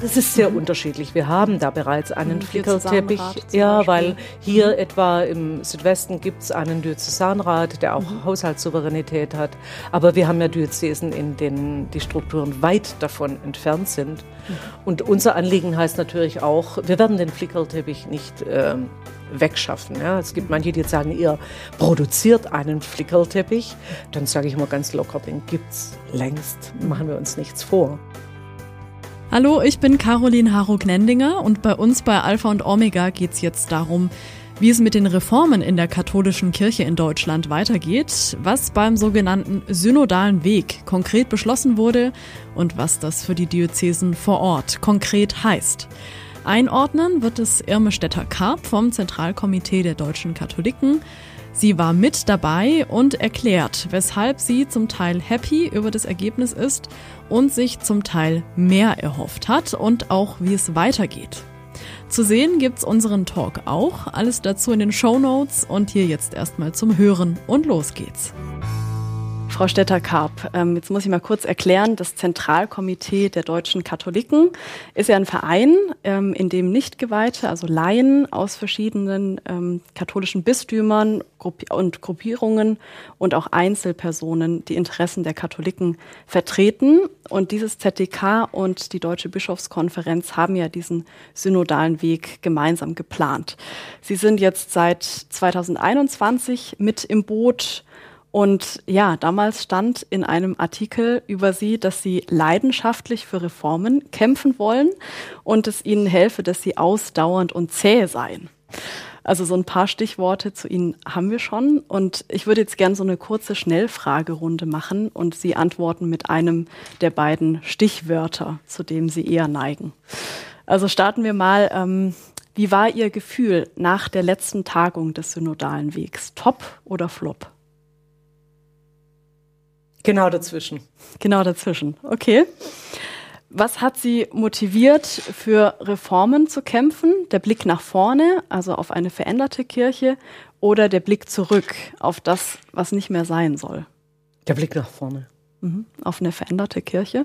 Das ist sehr unterschiedlich. Wir haben da bereits einen Flickerteppich. Ja, weil hier mhm. etwa im Südwesten gibt es einen Diözesanrat, der auch mhm. Haushaltssouveränität hat. Aber wir haben ja Diözesen, in denen die Strukturen weit davon entfernt sind. Mhm. Und unser Anliegen heißt natürlich auch, wir werden den Flickerteppich nicht äh, wegschaffen. Ja. Es gibt manche, die jetzt sagen, ihr produziert einen Flickerteppich. Dann sage ich immer ganz locker, den gibt es längst. Machen wir uns nichts vor. Hallo, ich bin Caroline Harro-Gnendinger und bei uns bei Alpha und Omega geht es jetzt darum, wie es mit den Reformen in der katholischen Kirche in Deutschland weitergeht, was beim sogenannten synodalen Weg konkret beschlossen wurde und was das für die Diözesen vor Ort konkret heißt. Einordnen wird es Irme Stetter-Karp vom Zentralkomitee der deutschen Katholiken. Sie war mit dabei und erklärt, weshalb sie zum Teil happy über das Ergebnis ist und sich zum Teil mehr erhofft hat und auch wie es weitergeht. Zu sehen gibt's unseren Talk auch, alles dazu in den Show Notes und hier jetzt erstmal zum Hören und los geht's. Frau Stetter-Karp, ähm, jetzt muss ich mal kurz erklären, das Zentralkomitee der deutschen Katholiken ist ja ein Verein, ähm, in dem Nichtgeweihte, also Laien aus verschiedenen ähm, katholischen Bistümern und Gruppierungen und auch Einzelpersonen die Interessen der Katholiken vertreten. Und dieses ZDK und die Deutsche Bischofskonferenz haben ja diesen synodalen Weg gemeinsam geplant. Sie sind jetzt seit 2021 mit im Boot und ja, damals stand in einem Artikel über sie, dass sie leidenschaftlich für Reformen kämpfen wollen und es ihnen helfe, dass sie ausdauernd und zäh seien. Also so ein paar Stichworte zu Ihnen haben wir schon. Und ich würde jetzt gerne so eine kurze Schnellfragerunde machen und Sie antworten mit einem der beiden Stichwörter, zu dem Sie eher neigen. Also starten wir mal. Ähm, wie war Ihr Gefühl nach der letzten Tagung des synodalen Wegs? Top oder Flop? Genau dazwischen. Genau dazwischen. Okay. Was hat Sie motiviert, für Reformen zu kämpfen? Der Blick nach vorne, also auf eine veränderte Kirche, oder der Blick zurück auf das, was nicht mehr sein soll? Der Blick nach vorne. Mhm. Auf eine veränderte Kirche.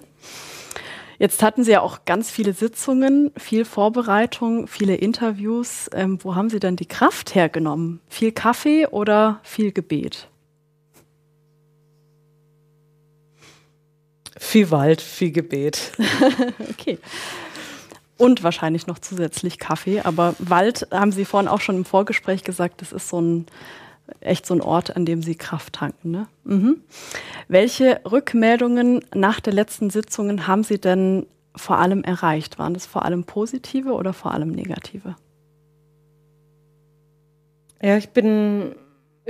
Jetzt hatten Sie ja auch ganz viele Sitzungen, viel Vorbereitung, viele Interviews. Ähm, wo haben Sie denn die Kraft hergenommen? Viel Kaffee oder viel Gebet? Viel Wald, viel Gebet. okay. Und wahrscheinlich noch zusätzlich Kaffee. Aber Wald, haben Sie vorhin auch schon im Vorgespräch gesagt, das ist so ein echt so ein Ort, an dem Sie Kraft tanken. Ne? Mhm. Welche Rückmeldungen nach der letzten Sitzungen haben Sie denn vor allem erreicht? Waren das vor allem positive oder vor allem negative? Ja, ich bin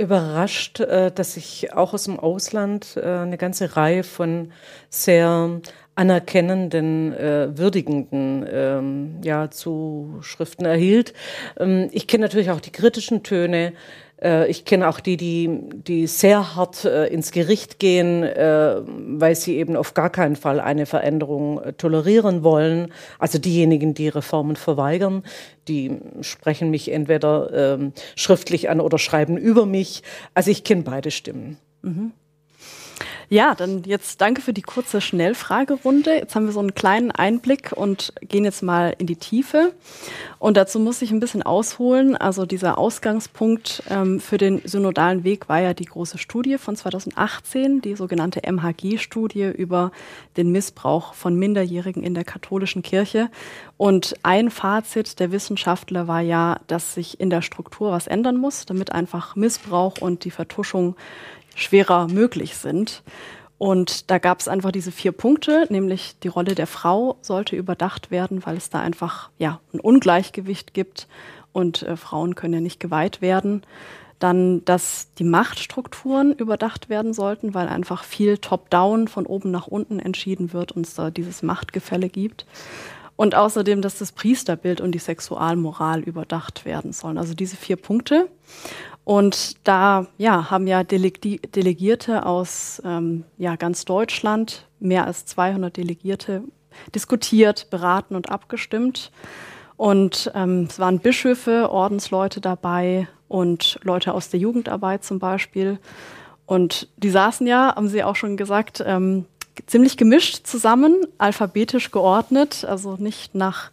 überrascht, äh, dass ich auch aus dem Ausland äh, eine ganze Reihe von sehr anerkennenden, äh, würdigenden ähm, ja, Zuschriften erhielt. Ähm, ich kenne natürlich auch die kritischen Töne. Äh, ich kenne auch die, die, die sehr hart äh, ins Gericht gehen, äh, weil sie eben auf gar keinen Fall eine Veränderung tolerieren wollen. Also diejenigen, die Reformen verweigern, die sprechen mich entweder ähm, schriftlich an oder schreiben über mich. Also ich kenne beide Stimmen. Mhm. Ja, dann jetzt danke für die kurze Schnellfragerunde. Jetzt haben wir so einen kleinen Einblick und gehen jetzt mal in die Tiefe. Und dazu muss ich ein bisschen ausholen. Also dieser Ausgangspunkt ähm, für den synodalen Weg war ja die große Studie von 2018, die sogenannte MHG-Studie über den Missbrauch von Minderjährigen in der katholischen Kirche. Und ein Fazit der Wissenschaftler war ja, dass sich in der Struktur was ändern muss, damit einfach Missbrauch und die Vertuschung schwerer möglich sind. Und da gab es einfach diese vier Punkte, nämlich die Rolle der Frau sollte überdacht werden, weil es da einfach ja ein Ungleichgewicht gibt und äh, Frauen können ja nicht geweiht werden. Dann, dass die Machtstrukturen überdacht werden sollten, weil einfach viel Top-Down von oben nach unten entschieden wird und es da dieses Machtgefälle gibt. Und außerdem, dass das Priesterbild und die Sexualmoral überdacht werden sollen. Also diese vier Punkte. Und da ja, haben ja Delegierte aus ähm, ja, ganz Deutschland, mehr als 200 Delegierte, diskutiert, beraten und abgestimmt. Und ähm, es waren Bischöfe, Ordensleute dabei und Leute aus der Jugendarbeit zum Beispiel. Und die saßen ja, haben Sie auch schon gesagt, ähm, ziemlich gemischt zusammen, alphabetisch geordnet, also nicht nach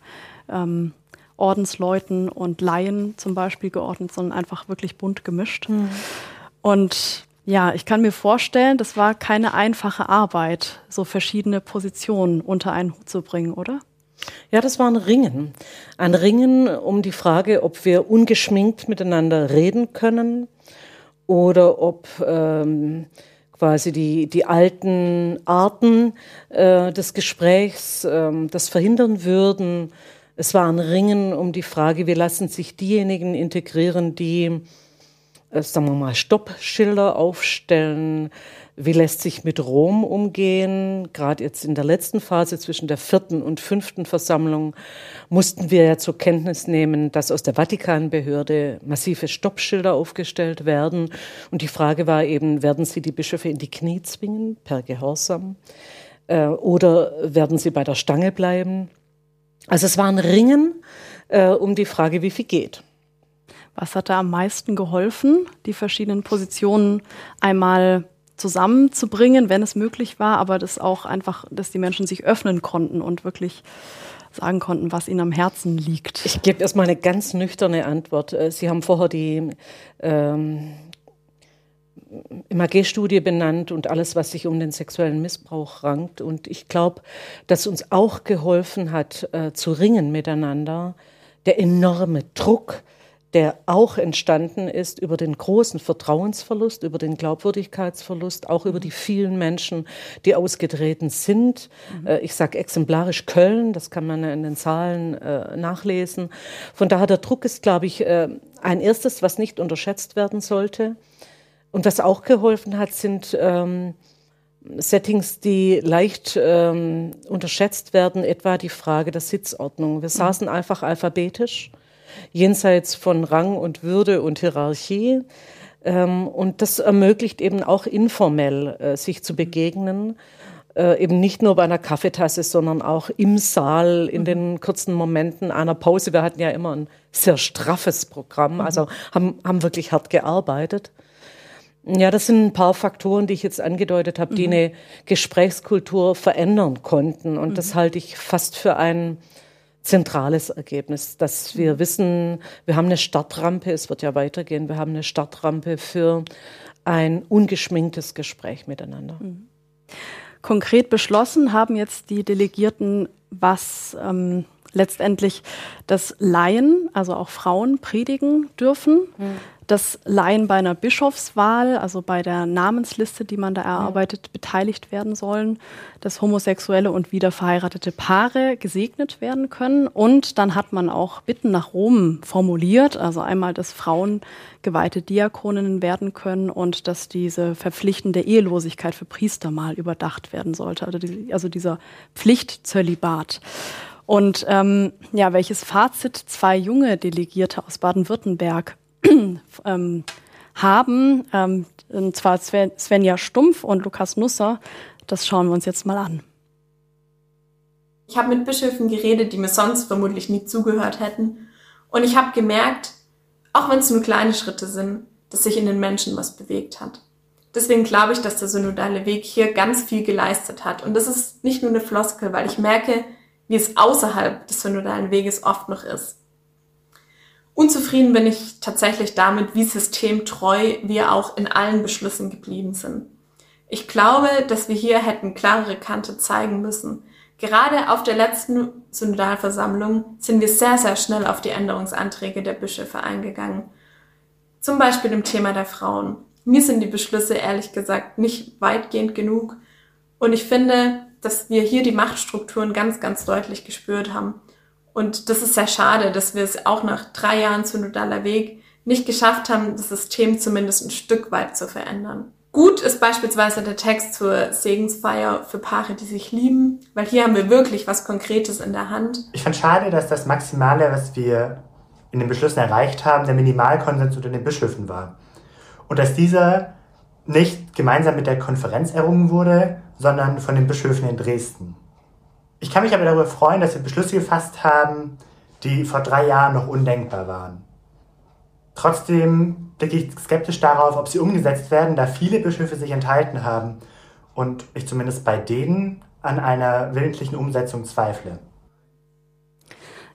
ähm, Ordensleuten und Laien zum Beispiel geordnet, sondern einfach wirklich bunt gemischt. Mhm. Und ja, ich kann mir vorstellen, das war keine einfache Arbeit, so verschiedene Positionen unter einen Hut zu bringen, oder? Ja, das war ein Ringen. Ein Ringen um die Frage, ob wir ungeschminkt miteinander reden können oder ob ähm, quasi die, die alten Arten äh, des Gesprächs ähm, das verhindern würden. Es war ein Ringen um die Frage, wie lassen sich diejenigen integrieren, die, äh, sagen wir mal, Stoppschilder aufstellen, wie lässt sich mit Rom umgehen? Gerade jetzt in der letzten Phase zwischen der vierten und fünften Versammlung mussten wir ja zur Kenntnis nehmen, dass aus der Vatikanbehörde massive Stoppschilder aufgestellt werden. Und die Frage war eben, werden sie die Bischöfe in die Knie zwingen per Gehorsam? Äh, oder werden sie bei der Stange bleiben? Also es war ein Ringen äh, um die Frage, wie viel geht. Was hat da am meisten geholfen, die verschiedenen Positionen einmal zusammenzubringen, wenn es möglich war, aber das auch einfach, dass die Menschen sich öffnen konnten und wirklich sagen konnten, was ihnen am Herzen liegt. Ich gebe erstmal eine ganz nüchterne Antwort. Äh, Sie haben vorher die ähm, MAG-Studie benannt und alles, was sich um den sexuellen Missbrauch rankt. Und ich glaube, dass uns auch geholfen hat, äh, zu ringen miteinander, der enorme Druck, der auch entstanden ist über den großen Vertrauensverlust, über den Glaubwürdigkeitsverlust, auch über die vielen Menschen, die ausgetreten sind. Mhm. Äh, ich sage exemplarisch Köln, das kann man in den Zahlen äh, nachlesen. Von daher der Druck ist, glaube ich, äh, ein erstes, was nicht unterschätzt werden sollte. Und was auch geholfen hat, sind ähm, Settings, die leicht ähm, unterschätzt werden, etwa die Frage der Sitzordnung. Wir mhm. saßen einfach alphabetisch jenseits von Rang und Würde und Hierarchie. Ähm, und das ermöglicht eben auch informell äh, sich zu begegnen. Äh, eben nicht nur bei einer Kaffeetasse, sondern auch im Saal in den kurzen Momenten einer Pause. Wir hatten ja immer ein sehr straffes Programm, mhm. also haben, haben wirklich hart gearbeitet. Ja, das sind ein paar Faktoren, die ich jetzt angedeutet habe, die mhm. eine Gesprächskultur verändern konnten. Und das mhm. halte ich fast für ein zentrales Ergebnis, dass wir mhm. wissen, wir haben eine Startrampe, es wird ja weitergehen, wir haben eine Startrampe für ein ungeschminktes Gespräch miteinander. Mhm. Konkret beschlossen haben jetzt die Delegierten, was ähm, letztendlich das Laien, also auch Frauen, predigen dürfen. Dass Laien bei einer Bischofswahl, also bei der Namensliste, die man da erarbeitet, beteiligt werden sollen, dass homosexuelle und wiederverheiratete Paare gesegnet werden können. Und dann hat man auch Bitten nach Rom formuliert, also einmal, dass Frauen geweihte Diakoninnen werden können und dass diese verpflichtende Ehelosigkeit für Priester mal überdacht werden sollte, also, die, also dieser Pflichtzölibat. Und ähm, ja, welches Fazit zwei junge Delegierte aus Baden-Württemberg ähm, haben, ähm, und zwar Svenja Stumpf und Lukas Nusser. Das schauen wir uns jetzt mal an. Ich habe mit Bischöfen geredet, die mir sonst vermutlich nie zugehört hätten. Und ich habe gemerkt, auch wenn es nur kleine Schritte sind, dass sich in den Menschen was bewegt hat. Deswegen glaube ich, dass der synodale Weg hier ganz viel geleistet hat. Und das ist nicht nur eine Floskel, weil ich merke, wie es außerhalb des synodalen Weges oft noch ist. Unzufrieden bin ich tatsächlich damit, wie systemtreu wir auch in allen Beschlüssen geblieben sind. Ich glaube, dass wir hier hätten klarere Kante zeigen müssen. Gerade auf der letzten Synodalversammlung sind wir sehr, sehr schnell auf die Änderungsanträge der Bischöfe eingegangen. Zum Beispiel im Thema der Frauen. Mir sind die Beschlüsse ehrlich gesagt nicht weitgehend genug. Und ich finde, dass wir hier die Machtstrukturen ganz, ganz deutlich gespürt haben. Und das ist sehr schade, dass wir es auch nach drei Jahren synodaler Weg nicht geschafft haben, das System zumindest ein Stück weit zu verändern. Gut ist beispielsweise der Text zur Segensfeier für Paare, die sich lieben, weil hier haben wir wirklich was Konkretes in der Hand. Ich fand schade, dass das Maximale, was wir in den Beschlüssen erreicht haben, der Minimalkonsens unter den Bischöfen war. Und dass dieser nicht gemeinsam mit der Konferenz errungen wurde, sondern von den Bischöfen in Dresden. Ich kann mich aber darüber freuen, dass wir Beschlüsse gefasst haben, die vor drei Jahren noch undenkbar waren. Trotzdem blicke ich skeptisch darauf, ob sie umgesetzt werden, da viele Bischöfe sich enthalten haben und ich zumindest bei denen an einer willentlichen Umsetzung zweifle.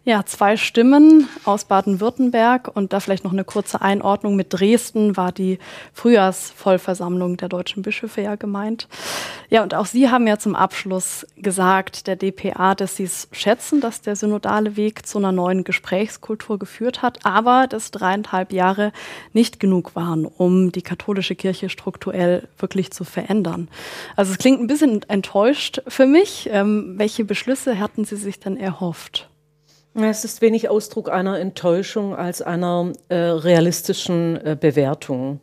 Ja, zwei Stimmen aus Baden-Württemberg und da vielleicht noch eine kurze Einordnung. Mit Dresden war die Frühjahrsvollversammlung der deutschen Bischöfe ja gemeint. Ja, und auch Sie haben ja zum Abschluss gesagt, der DPA, dass Sie es schätzen, dass der synodale Weg zu einer neuen Gesprächskultur geführt hat, aber dass dreieinhalb Jahre nicht genug waren, um die katholische Kirche strukturell wirklich zu verändern. Also es klingt ein bisschen enttäuscht für mich. Ähm, welche Beschlüsse hatten Sie sich denn erhofft? Es ist wenig Ausdruck einer Enttäuschung als einer äh, realistischen äh, Bewertung.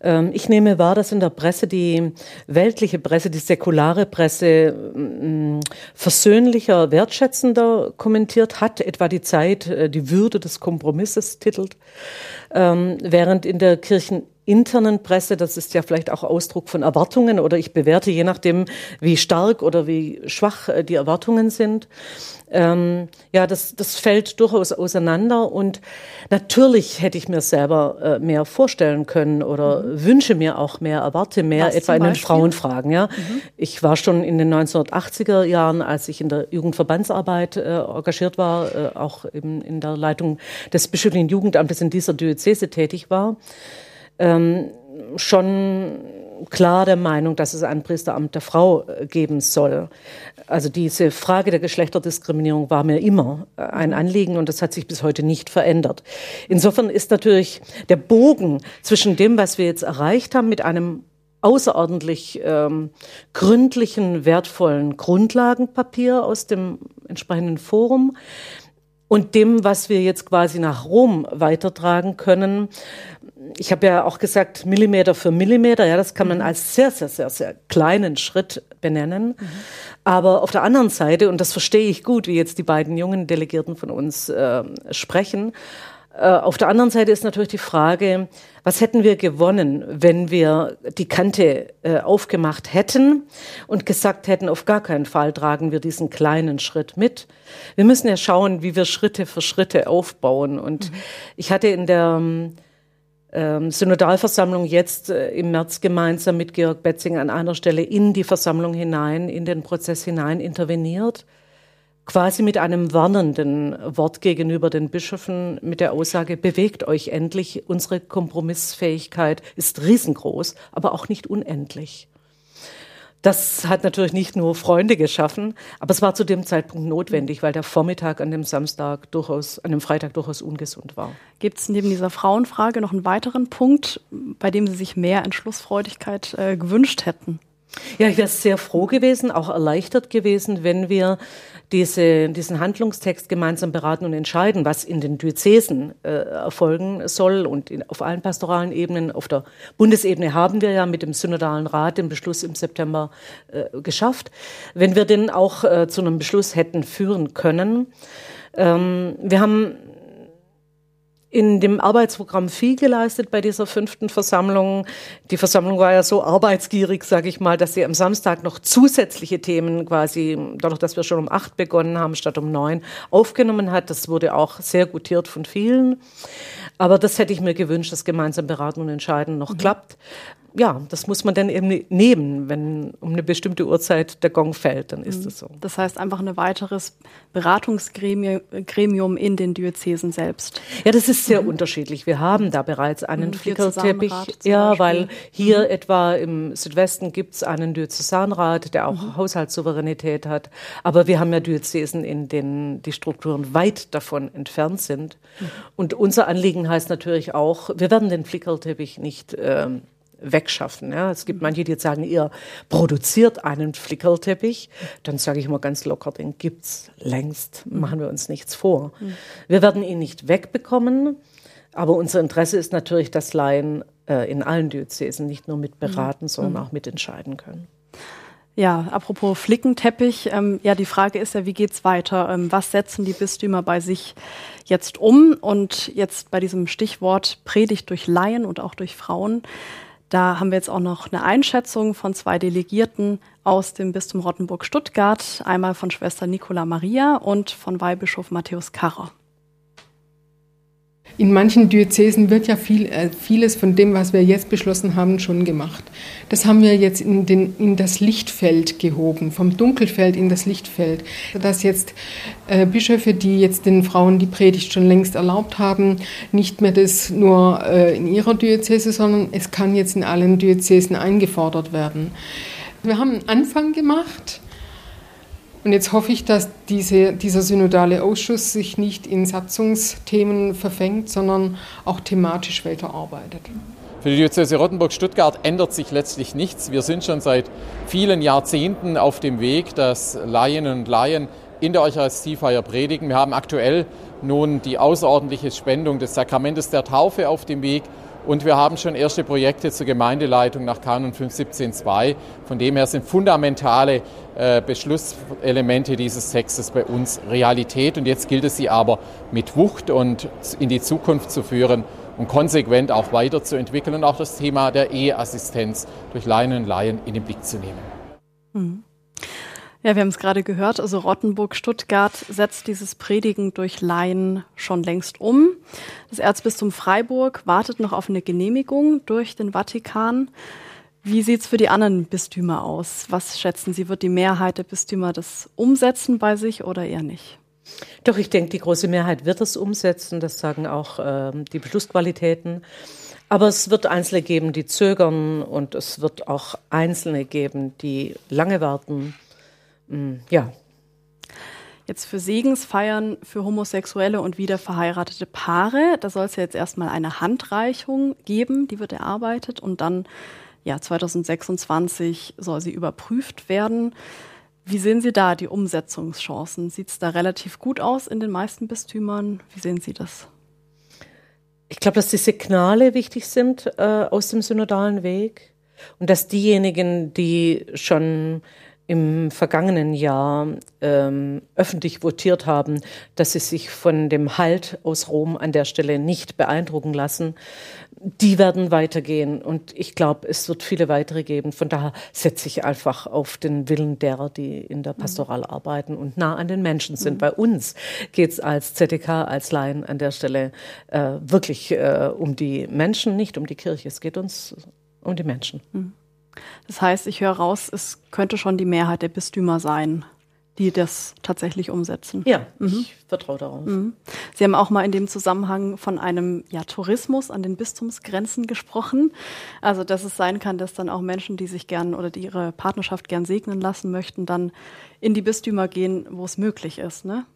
Ähm, ich nehme wahr, dass in der Presse die weltliche Presse, die säkulare Presse äh, versöhnlicher, wertschätzender kommentiert hat, etwa die Zeit, äh, die Würde des Kompromisses titelt, ähm, während in der kircheninternen Presse, das ist ja vielleicht auch Ausdruck von Erwartungen oder ich bewerte je nachdem, wie stark oder wie schwach äh, die Erwartungen sind, ähm, ja, das, das fällt durchaus auseinander und natürlich hätte ich mir selber äh, mehr vorstellen können oder mhm. wünsche mir auch mehr, erwarte mehr, Was etwa in den Frauenfragen. Ja. Mhm. Ich war schon in den 1980er Jahren, als ich in der Jugendverbandsarbeit äh, engagiert war, äh, auch eben in der Leitung des bischöflichen Jugendamtes in dieser Diözese tätig war, ähm, schon klar der Meinung, dass es ein Priesteramt der Frau äh, geben soll. Also diese Frage der Geschlechterdiskriminierung war mir immer äh, ein Anliegen und das hat sich bis heute nicht verändert. Insofern ist natürlich der Bogen zwischen dem, was wir jetzt erreicht haben, mit einem außerordentlich ähm, gründlichen, wertvollen Grundlagenpapier aus dem entsprechenden Forum und dem, was wir jetzt quasi nach Rom weitertragen können, ich habe ja auch gesagt, Millimeter für Millimeter, ja, das kann man mhm. als sehr, sehr, sehr, sehr kleinen Schritt benennen. Mhm. Aber auf der anderen Seite, und das verstehe ich gut, wie jetzt die beiden jungen Delegierten von uns äh, sprechen, äh, auf der anderen Seite ist natürlich die Frage, was hätten wir gewonnen, wenn wir die Kante äh, aufgemacht hätten und gesagt hätten, auf gar keinen Fall tragen wir diesen kleinen Schritt mit. Wir müssen ja schauen, wie wir Schritte für Schritte aufbauen. Und mhm. ich hatte in der ähm, Synodalversammlung jetzt äh, im März gemeinsam mit Georg Betzing an einer Stelle in die Versammlung hinein, in den Prozess hinein interveniert, quasi mit einem warnenden Wort gegenüber den Bischöfen mit der Aussage, bewegt euch endlich, unsere Kompromissfähigkeit ist riesengroß, aber auch nicht unendlich. Das hat natürlich nicht nur Freunde geschaffen, aber es war zu dem Zeitpunkt notwendig, weil der Vormittag an dem Samstag durchaus, an dem Freitag durchaus ungesund war. Gibt es neben dieser Frauenfrage noch einen weiteren Punkt, bei dem Sie sich mehr Entschlussfreudigkeit äh, gewünscht hätten? Ja, ich wäre sehr froh gewesen, auch erleichtert gewesen, wenn wir diese, diesen Handlungstext gemeinsam beraten und entscheiden, was in den Diözesen äh, erfolgen soll und in, auf allen pastoralen Ebenen. Auf der Bundesebene haben wir ja mit dem Synodalen Rat den Beschluss im September äh, geschafft. Wenn wir den auch äh, zu einem Beschluss hätten führen können. Ähm, wir haben in dem Arbeitsprogramm viel geleistet bei dieser fünften Versammlung. Die Versammlung war ja so arbeitsgierig, sage ich mal, dass sie am Samstag noch zusätzliche Themen quasi, dadurch, dass wir schon um acht begonnen haben statt um neun, aufgenommen hat. Das wurde auch sehr gutiert von vielen. Aber das hätte ich mir gewünscht, dass gemeinsam beraten und entscheiden noch mhm. klappt ja, das muss man dann eben nehmen. Wenn um eine bestimmte Uhrzeit der Gong fällt, dann ist es mhm. so. Das heißt einfach ein weiteres Beratungsgremium in den Diözesen selbst. Ja, das ist sehr mhm. unterschiedlich. Wir haben da bereits einen mhm, Flickerteppich. Ja, weil hier mhm. etwa im Südwesten gibt es einen Diözesanrat, der auch mhm. Haushaltssouveränität hat. Aber wir haben ja Diözesen, in denen die Strukturen weit davon entfernt sind. Mhm. Und unser Anliegen heißt natürlich auch, wir werden den Flickerteppich nicht ähm, wegschaffen. Ja. Es gibt manche, die jetzt sagen, ihr produziert einen Flickerlteppich. Dann sage ich immer ganz locker, den gibt's längst. Machen wir uns nichts vor. Wir werden ihn nicht wegbekommen. Aber unser Interesse ist natürlich, dass Laien äh, in allen Diözesen nicht nur mit beraten, sondern auch mitentscheiden können. Ja, apropos Flickenteppich, ähm, ja, die Frage ist ja, wie geht's weiter? Ähm, was setzen die Bistümer bei sich jetzt um? Und jetzt bei diesem Stichwort Predigt durch Laien und auch durch Frauen. Da haben wir jetzt auch noch eine Einschätzung von zwei Delegierten aus dem Bistum Rottenburg-Stuttgart, einmal von Schwester Nicola Maria und von Weihbischof Matthäus Karrer. In manchen Diözesen wird ja viel, äh, vieles von dem, was wir jetzt beschlossen haben, schon gemacht. Das haben wir jetzt in, den, in das Lichtfeld gehoben, vom Dunkelfeld in das Lichtfeld. Dass jetzt äh, Bischöfe, die jetzt den Frauen die Predigt schon längst erlaubt haben, nicht mehr das nur äh, in ihrer Diözese, sondern es kann jetzt in allen Diözesen eingefordert werden. Wir haben einen Anfang gemacht und jetzt hoffe ich, dass diese, dieser synodale Ausschuss sich nicht in Satzungsthemen verfängt, sondern auch thematisch weiterarbeitet. Für die Diözese Rottenburg-Stuttgart ändert sich letztlich nichts. Wir sind schon seit vielen Jahrzehnten auf dem Weg, dass Laien und Laien in der Eucharistiefeier predigen. Wir haben aktuell nun die außerordentliche Spendung des Sakramentes der Taufe auf dem Weg und wir haben schon erste Projekte zur Gemeindeleitung nach Kanon 517.2. Von dem her sind fundamentale äh, Beschlusselemente dieses Textes bei uns Realität. Und jetzt gilt es sie aber mit Wucht und in die Zukunft zu führen und konsequent auch weiterzuentwickeln und auch das Thema der Eheassistenz durch Laien und Laien in den Blick zu nehmen. Mhm. Ja, wir haben es gerade gehört. Also Rottenburg-Stuttgart setzt dieses Predigen durch Laien schon längst um. Das Erzbistum Freiburg wartet noch auf eine Genehmigung durch den Vatikan. Wie sieht es für die anderen Bistümer aus? Was schätzen Sie, wird die Mehrheit der Bistümer das umsetzen bei sich oder eher nicht? Doch, ich denke, die große Mehrheit wird es umsetzen. Das sagen auch äh, die Beschlussqualitäten. Aber es wird Einzelne geben, die zögern und es wird auch Einzelne geben, die lange warten. Mm, ja. Jetzt für Segensfeiern für homosexuelle und wiederverheiratete Paare, da soll es ja jetzt erstmal eine Handreichung geben, die wird erarbeitet und dann ja 2026 soll sie überprüft werden. Wie sehen Sie da die Umsetzungschancen? Sieht es da relativ gut aus in den meisten Bistümern? Wie sehen Sie das? Ich glaube, dass die Signale wichtig sind äh, aus dem synodalen Weg und dass diejenigen, die schon im vergangenen Jahr ähm, öffentlich votiert haben, dass sie sich von dem Halt aus Rom an der Stelle nicht beeindrucken lassen, die werden weitergehen. Und ich glaube, es wird viele weitere geben. Von daher setze ich einfach auf den Willen derer, die in der Pastoral mhm. arbeiten und nah an den Menschen sind. Mhm. Bei uns geht es als ZDK, als Laien an der Stelle äh, wirklich äh, um die Menschen, nicht um die Kirche. Es geht uns um die Menschen. Mhm. Das heißt, ich höre raus, es könnte schon die Mehrheit der Bistümer sein, die das tatsächlich umsetzen. Ja, mhm. ich vertraue darauf. Mhm. Sie haben auch mal in dem Zusammenhang von einem ja, Tourismus an den Bistumsgrenzen gesprochen. Also, dass es sein kann, dass dann auch Menschen, die sich gern oder die ihre Partnerschaft gern segnen lassen möchten, dann in die Bistümer gehen, wo es möglich ist. Ne?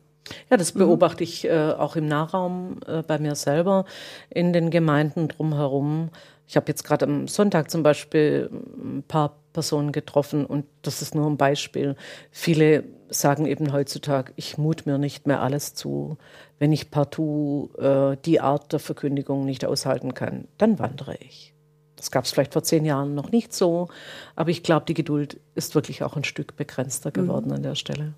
Ja, das mhm. beobachte ich äh, auch im Nahraum äh, bei mir selber in den Gemeinden drumherum. Ich habe jetzt gerade am Sonntag zum Beispiel ein paar Personen getroffen und das ist nur ein Beispiel. Viele sagen eben heutzutage, ich mut mir nicht mehr alles zu. Wenn ich partout äh, die Art der Verkündigung nicht aushalten kann, dann wandere ich. Das gab es vielleicht vor zehn Jahren noch nicht so, aber ich glaube, die Geduld ist wirklich auch ein Stück begrenzter geworden mhm. an der Stelle.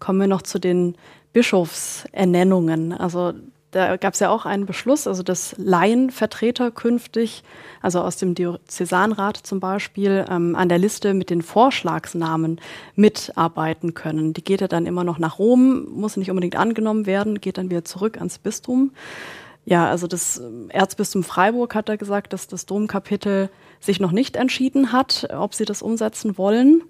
Kommen wir noch zu den Bischofsernennungen. Also da gab es ja auch einen Beschluss, also dass Laienvertreter künftig, also aus dem Diözesanrat zum Beispiel, ähm, an der Liste mit den Vorschlagsnamen mitarbeiten können. Die geht ja dann immer noch nach Rom, muss nicht unbedingt angenommen werden, geht dann wieder zurück ans Bistum. Ja, also das Erzbistum Freiburg hat da gesagt, dass das Domkapitel sich noch nicht entschieden hat, ob sie das umsetzen wollen.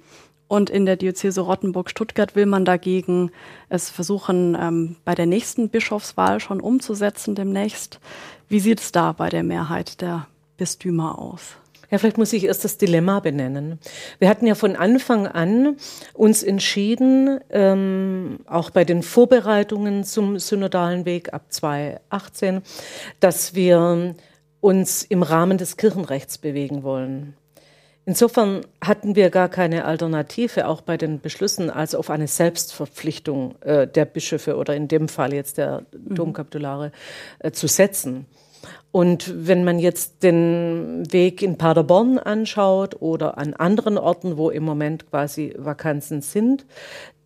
Und in der Diözese Rottenburg-Stuttgart will man dagegen es versuchen, ähm, bei der nächsten Bischofswahl schon umzusetzen demnächst. Wie sieht es da bei der Mehrheit der Bistümer aus? Ja, vielleicht muss ich erst das Dilemma benennen. Wir hatten ja von Anfang an uns entschieden, ähm, auch bei den Vorbereitungen zum synodalen Weg ab 2018, dass wir uns im Rahmen des Kirchenrechts bewegen wollen. Insofern hatten wir gar keine Alternative, auch bei den Beschlüssen, als auf eine Selbstverpflichtung äh, der Bischöfe oder in dem Fall jetzt der mhm. Domkapitulare äh, zu setzen. Und wenn man jetzt den Weg in Paderborn anschaut oder an anderen Orten, wo im Moment quasi Vakanzen sind,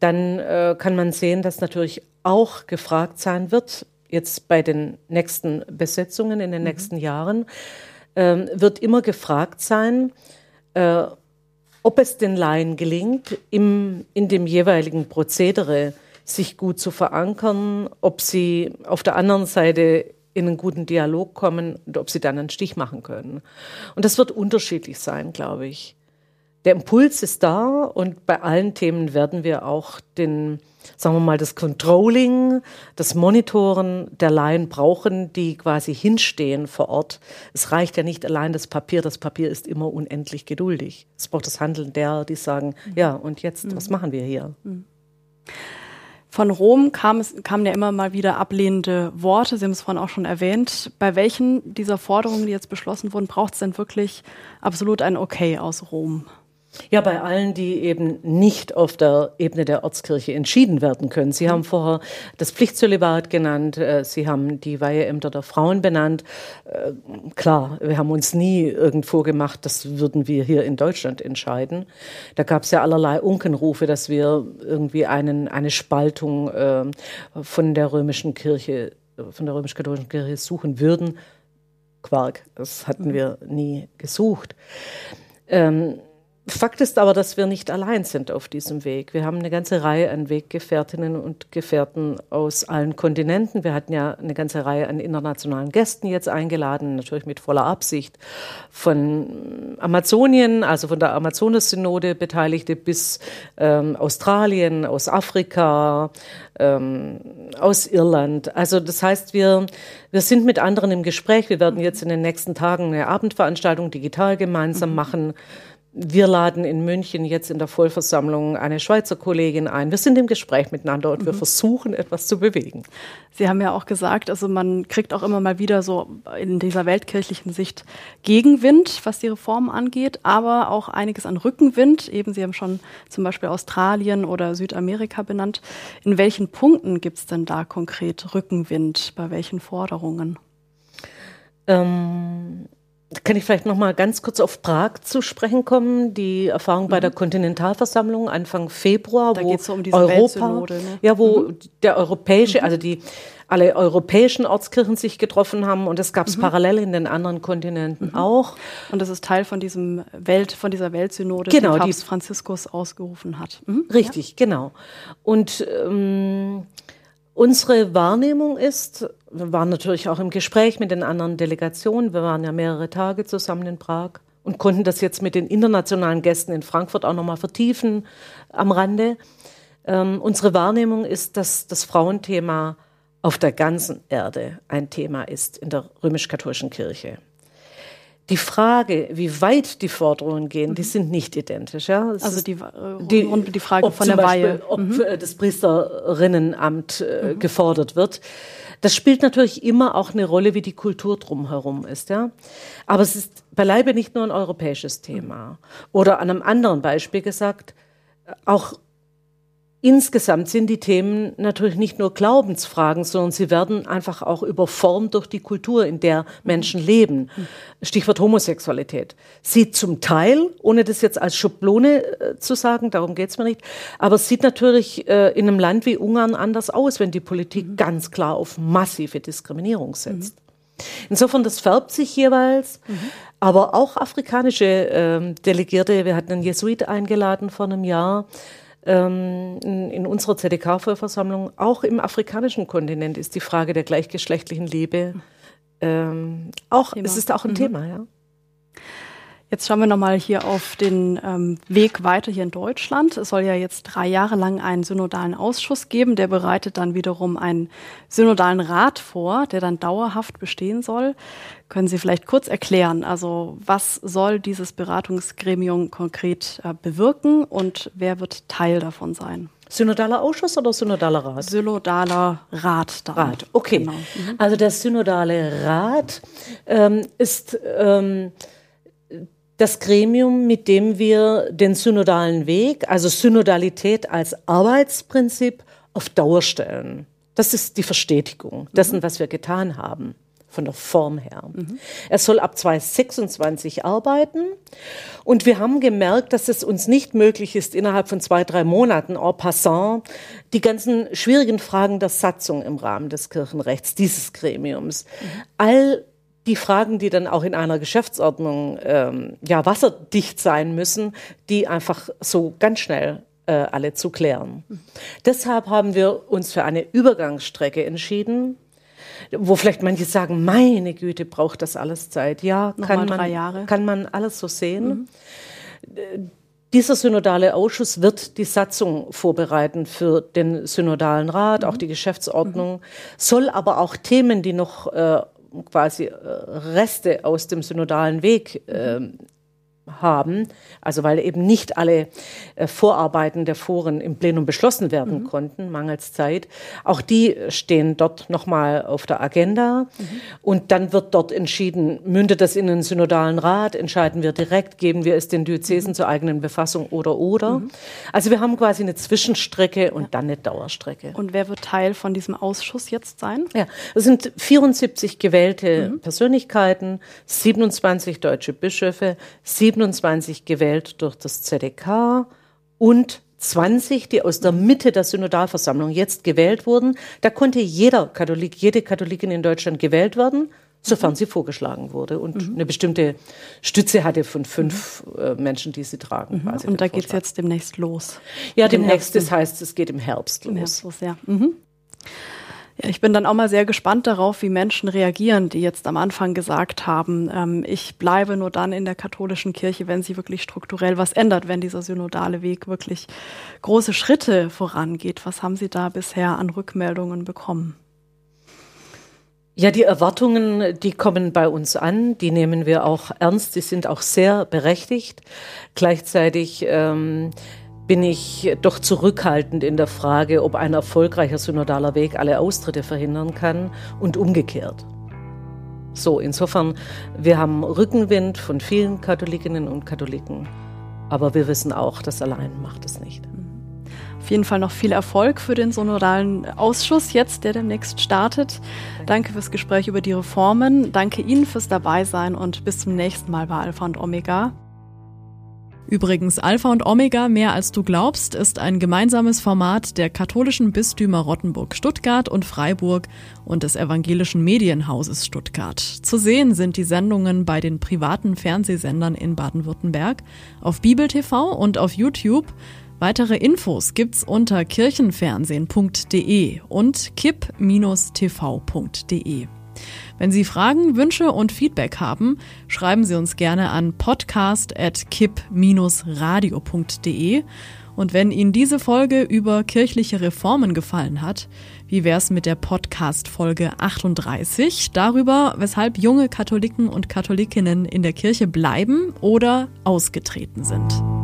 dann äh, kann man sehen, dass natürlich auch gefragt sein wird, jetzt bei den nächsten Besetzungen in den mhm. nächsten Jahren, ähm, wird immer gefragt sein, äh, ob es den Laien gelingt, im, in dem jeweiligen Prozedere sich gut zu verankern, ob sie auf der anderen Seite in einen guten Dialog kommen und ob sie dann einen Stich machen können. Und das wird unterschiedlich sein, glaube ich. Der Impuls ist da und bei allen Themen werden wir auch den, sagen wir mal, das Controlling, das Monitoren der Laien brauchen, die quasi hinstehen vor Ort. Es reicht ja nicht allein das Papier. Das Papier ist immer unendlich geduldig. Es braucht das Handeln derer, die sagen, mhm. ja, und jetzt, mhm. was machen wir hier? Mhm. Von Rom kam es, kamen ja immer mal wieder ablehnende Worte. Sie haben es vorhin auch schon erwähnt. Bei welchen dieser Forderungen, die jetzt beschlossen wurden, braucht es denn wirklich absolut ein Okay aus Rom? Ja, bei allen, die eben nicht auf der Ebene der Ortskirche entschieden werden können. Sie haben vorher das Pflichtzölibat genannt, äh, Sie haben die Weiheämter der Frauen benannt. Äh, klar, wir haben uns nie irgendwo gemacht, das würden wir hier in Deutschland entscheiden. Da gab es ja allerlei Unkenrufe, dass wir irgendwie einen, eine Spaltung äh, von der römischen Kirche, von der römisch-katholischen Kirche suchen würden. Quark, das hatten mhm. wir nie gesucht. Ähm, Fakt ist aber, dass wir nicht allein sind auf diesem Weg. Wir haben eine ganze Reihe an Weggefährtinnen und Gefährten aus allen Kontinenten. Wir hatten ja eine ganze Reihe an internationalen Gästen jetzt eingeladen, natürlich mit voller Absicht. Von Amazonien, also von der Amazonas-Synode Beteiligte bis ähm, Australien, aus Afrika, ähm, aus Irland. Also das heißt, wir, wir sind mit anderen im Gespräch. Wir werden jetzt in den nächsten Tagen eine Abendveranstaltung digital gemeinsam mhm. machen wir laden in München jetzt in der Vollversammlung eine Schweizer Kollegin ein. Wir sind im Gespräch miteinander und mhm. wir versuchen etwas zu bewegen. Sie haben ja auch gesagt, also man kriegt auch immer mal wieder so in dieser weltkirchlichen Sicht Gegenwind, was die Reformen angeht, aber auch einiges an Rückenwind. Eben, Sie haben schon zum Beispiel Australien oder Südamerika benannt. In welchen Punkten gibt es denn da konkret Rückenwind? Bei welchen Forderungen? Ähm kann ich vielleicht noch mal ganz kurz auf Prag zu sprechen kommen? Die Erfahrung mhm. bei der Kontinentalversammlung Anfang Februar, da wo um Europa, ne? ja, wo mhm. der europäische, mhm. also die alle europäischen Ortskirchen sich getroffen haben und das gab es mhm. parallel in den anderen Kontinenten mhm. auch. Und das ist Teil von diesem Welt, von dieser Weltsynode, genau, die Papst die, Franziskus ausgerufen hat. Mhm. Richtig, ja. genau. Und ähm, Unsere Wahrnehmung ist, wir waren natürlich auch im Gespräch mit den anderen Delegationen, wir waren ja mehrere Tage zusammen in Prag und konnten das jetzt mit den internationalen Gästen in Frankfurt auch nochmal vertiefen am Rande. Ähm, unsere Wahrnehmung ist, dass das Frauenthema auf der ganzen Erde ein Thema ist in der römisch-katholischen Kirche. Die Frage, wie weit die Forderungen gehen, mhm. die sind nicht identisch. Ja? also die, äh, die, die Frage von der Beispiel, Weihe. Ob mhm. das Priesterinnenamt äh, mhm. gefordert wird. Das spielt natürlich immer auch eine Rolle, wie die Kultur drumherum ist. Ja? Aber es ist beileibe nicht nur ein europäisches Thema. Oder an einem anderen Beispiel gesagt, auch Insgesamt sind die Themen natürlich nicht nur Glaubensfragen, sondern sie werden einfach auch überformt durch die Kultur, in der Menschen leben. Stichwort Homosexualität. Sieht zum Teil, ohne das jetzt als Schablone äh, zu sagen, darum geht's mir nicht, aber sieht natürlich äh, in einem Land wie Ungarn anders aus, wenn die Politik mhm. ganz klar auf massive Diskriminierung setzt. Mhm. Insofern, das färbt sich jeweils. Mhm. Aber auch afrikanische äh, Delegierte, wir hatten einen Jesuit eingeladen vor einem Jahr, ähm, in, in, unserer ZDK-Vollversammlung, auch im afrikanischen Kontinent ist die Frage der gleichgeschlechtlichen Liebe ähm, auch, Thema. es ist auch ein mhm. Thema, ja. Jetzt schauen wir nochmal hier auf den ähm, Weg weiter hier in Deutschland. Es soll ja jetzt drei Jahre lang einen synodalen Ausschuss geben. Der bereitet dann wiederum einen synodalen Rat vor, der dann dauerhaft bestehen soll. Können Sie vielleicht kurz erklären, also was soll dieses Beratungsgremium konkret äh, bewirken und wer wird Teil davon sein? Synodaler Ausschuss oder Synodaler Rat? Synodaler Rat. Dann. Rat, okay. Genau. Mhm. Also der Synodale Rat ähm, ist ähm, das Gremium, mit dem wir den synodalen Weg, also Synodalität als Arbeitsprinzip auf Dauer stellen. Das ist die Verstetigung dessen, mhm. was wir getan haben, von der Form her. Mhm. Er soll ab 2026 arbeiten. Und wir haben gemerkt, dass es uns nicht möglich ist, innerhalb von zwei, drei Monaten en passant die ganzen schwierigen Fragen der Satzung im Rahmen des Kirchenrechts, dieses Gremiums, mhm. all die Fragen, die dann auch in einer Geschäftsordnung ähm, ja wasserdicht sein müssen, die einfach so ganz schnell äh, alle zu klären. Mhm. Deshalb haben wir uns für eine Übergangsstrecke entschieden, wo vielleicht manche sagen, meine Güte, braucht das alles Zeit. Ja, kann man, Jahre. kann man alles so sehen. Äh, Dieser synodale Ausschuss wird die Satzung vorbereiten für den synodalen Rat, auch die Geschäftsordnung, soll aber auch Themen, die noch äh, quasi äh, Reste aus dem synodalen Weg äh, haben, also weil eben nicht alle äh, Vorarbeiten der Foren im Plenum beschlossen werden konnten, mangels Zeit. Auch die stehen dort nochmal auf der Agenda. Und dann wird dort entschieden, mündet das in den synodalen Rat, entscheiden wir direkt, geben wir es den Diözesen zur eigenen Befassung oder oder. Also wir haben quasi eine Zwischenstrecke und dann eine Dauerstrecke. Und wer wird Teil von diesem Ausschuss jetzt sein? Ja, es sind 74 gewählte Persönlichkeiten, 27 deutsche Bischöfe, 27 gewählt durch das ZDK und 20, die aus der Mitte der Synodalversammlung jetzt gewählt wurden. Da konnte jeder Katholik, jede Katholikin in Deutschland gewählt werden, sofern sie vorgeschlagen wurde und eine bestimmte Stütze hatte von fünf äh, Menschen, die sie tragen. quasi, Und da geht's Vorschlag. jetzt demnächst los. Ja, Im demnächst, das heißt, es geht im Herbst Im los. Herbst los, ja. Ja, ich bin dann auch mal sehr gespannt darauf, wie Menschen reagieren, die jetzt am Anfang gesagt haben, ähm, ich bleibe nur dann in der katholischen Kirche, wenn sie wirklich strukturell was ändert, wenn dieser synodale Weg wirklich große Schritte vorangeht. Was haben Sie da bisher an Rückmeldungen bekommen? Ja, die Erwartungen, die kommen bei uns an, die nehmen wir auch ernst, die sind auch sehr berechtigt. Gleichzeitig ähm, bin ich doch zurückhaltend in der Frage, ob ein erfolgreicher synodaler Weg alle Austritte verhindern kann und umgekehrt. So, insofern, wir haben Rückenwind von vielen Katholikinnen und Katholiken, aber wir wissen auch, das allein macht es nicht. Auf jeden Fall noch viel Erfolg für den synodalen Ausschuss jetzt, der demnächst startet. Danke fürs Gespräch über die Reformen. Danke Ihnen fürs Dabeisein und bis zum nächsten Mal bei Alpha und Omega. Übrigens, Alpha und Omega mehr als du glaubst ist ein gemeinsames Format der katholischen Bistümer Rottenburg Stuttgart und Freiburg und des evangelischen Medienhauses Stuttgart. Zu sehen sind die Sendungen bei den privaten Fernsehsendern in Baden-Württemberg, auf Bibel TV und auf YouTube. Weitere Infos gibt's unter kirchenfernsehen.de und kipp-tv.de. Wenn Sie Fragen, Wünsche und Feedback haben, schreiben Sie uns gerne an podcast.kipp-radio.de. Und wenn Ihnen diese Folge über kirchliche Reformen gefallen hat, wie wär's mit der Podcast-Folge 38 darüber, weshalb junge Katholiken und Katholikinnen in der Kirche bleiben oder ausgetreten sind?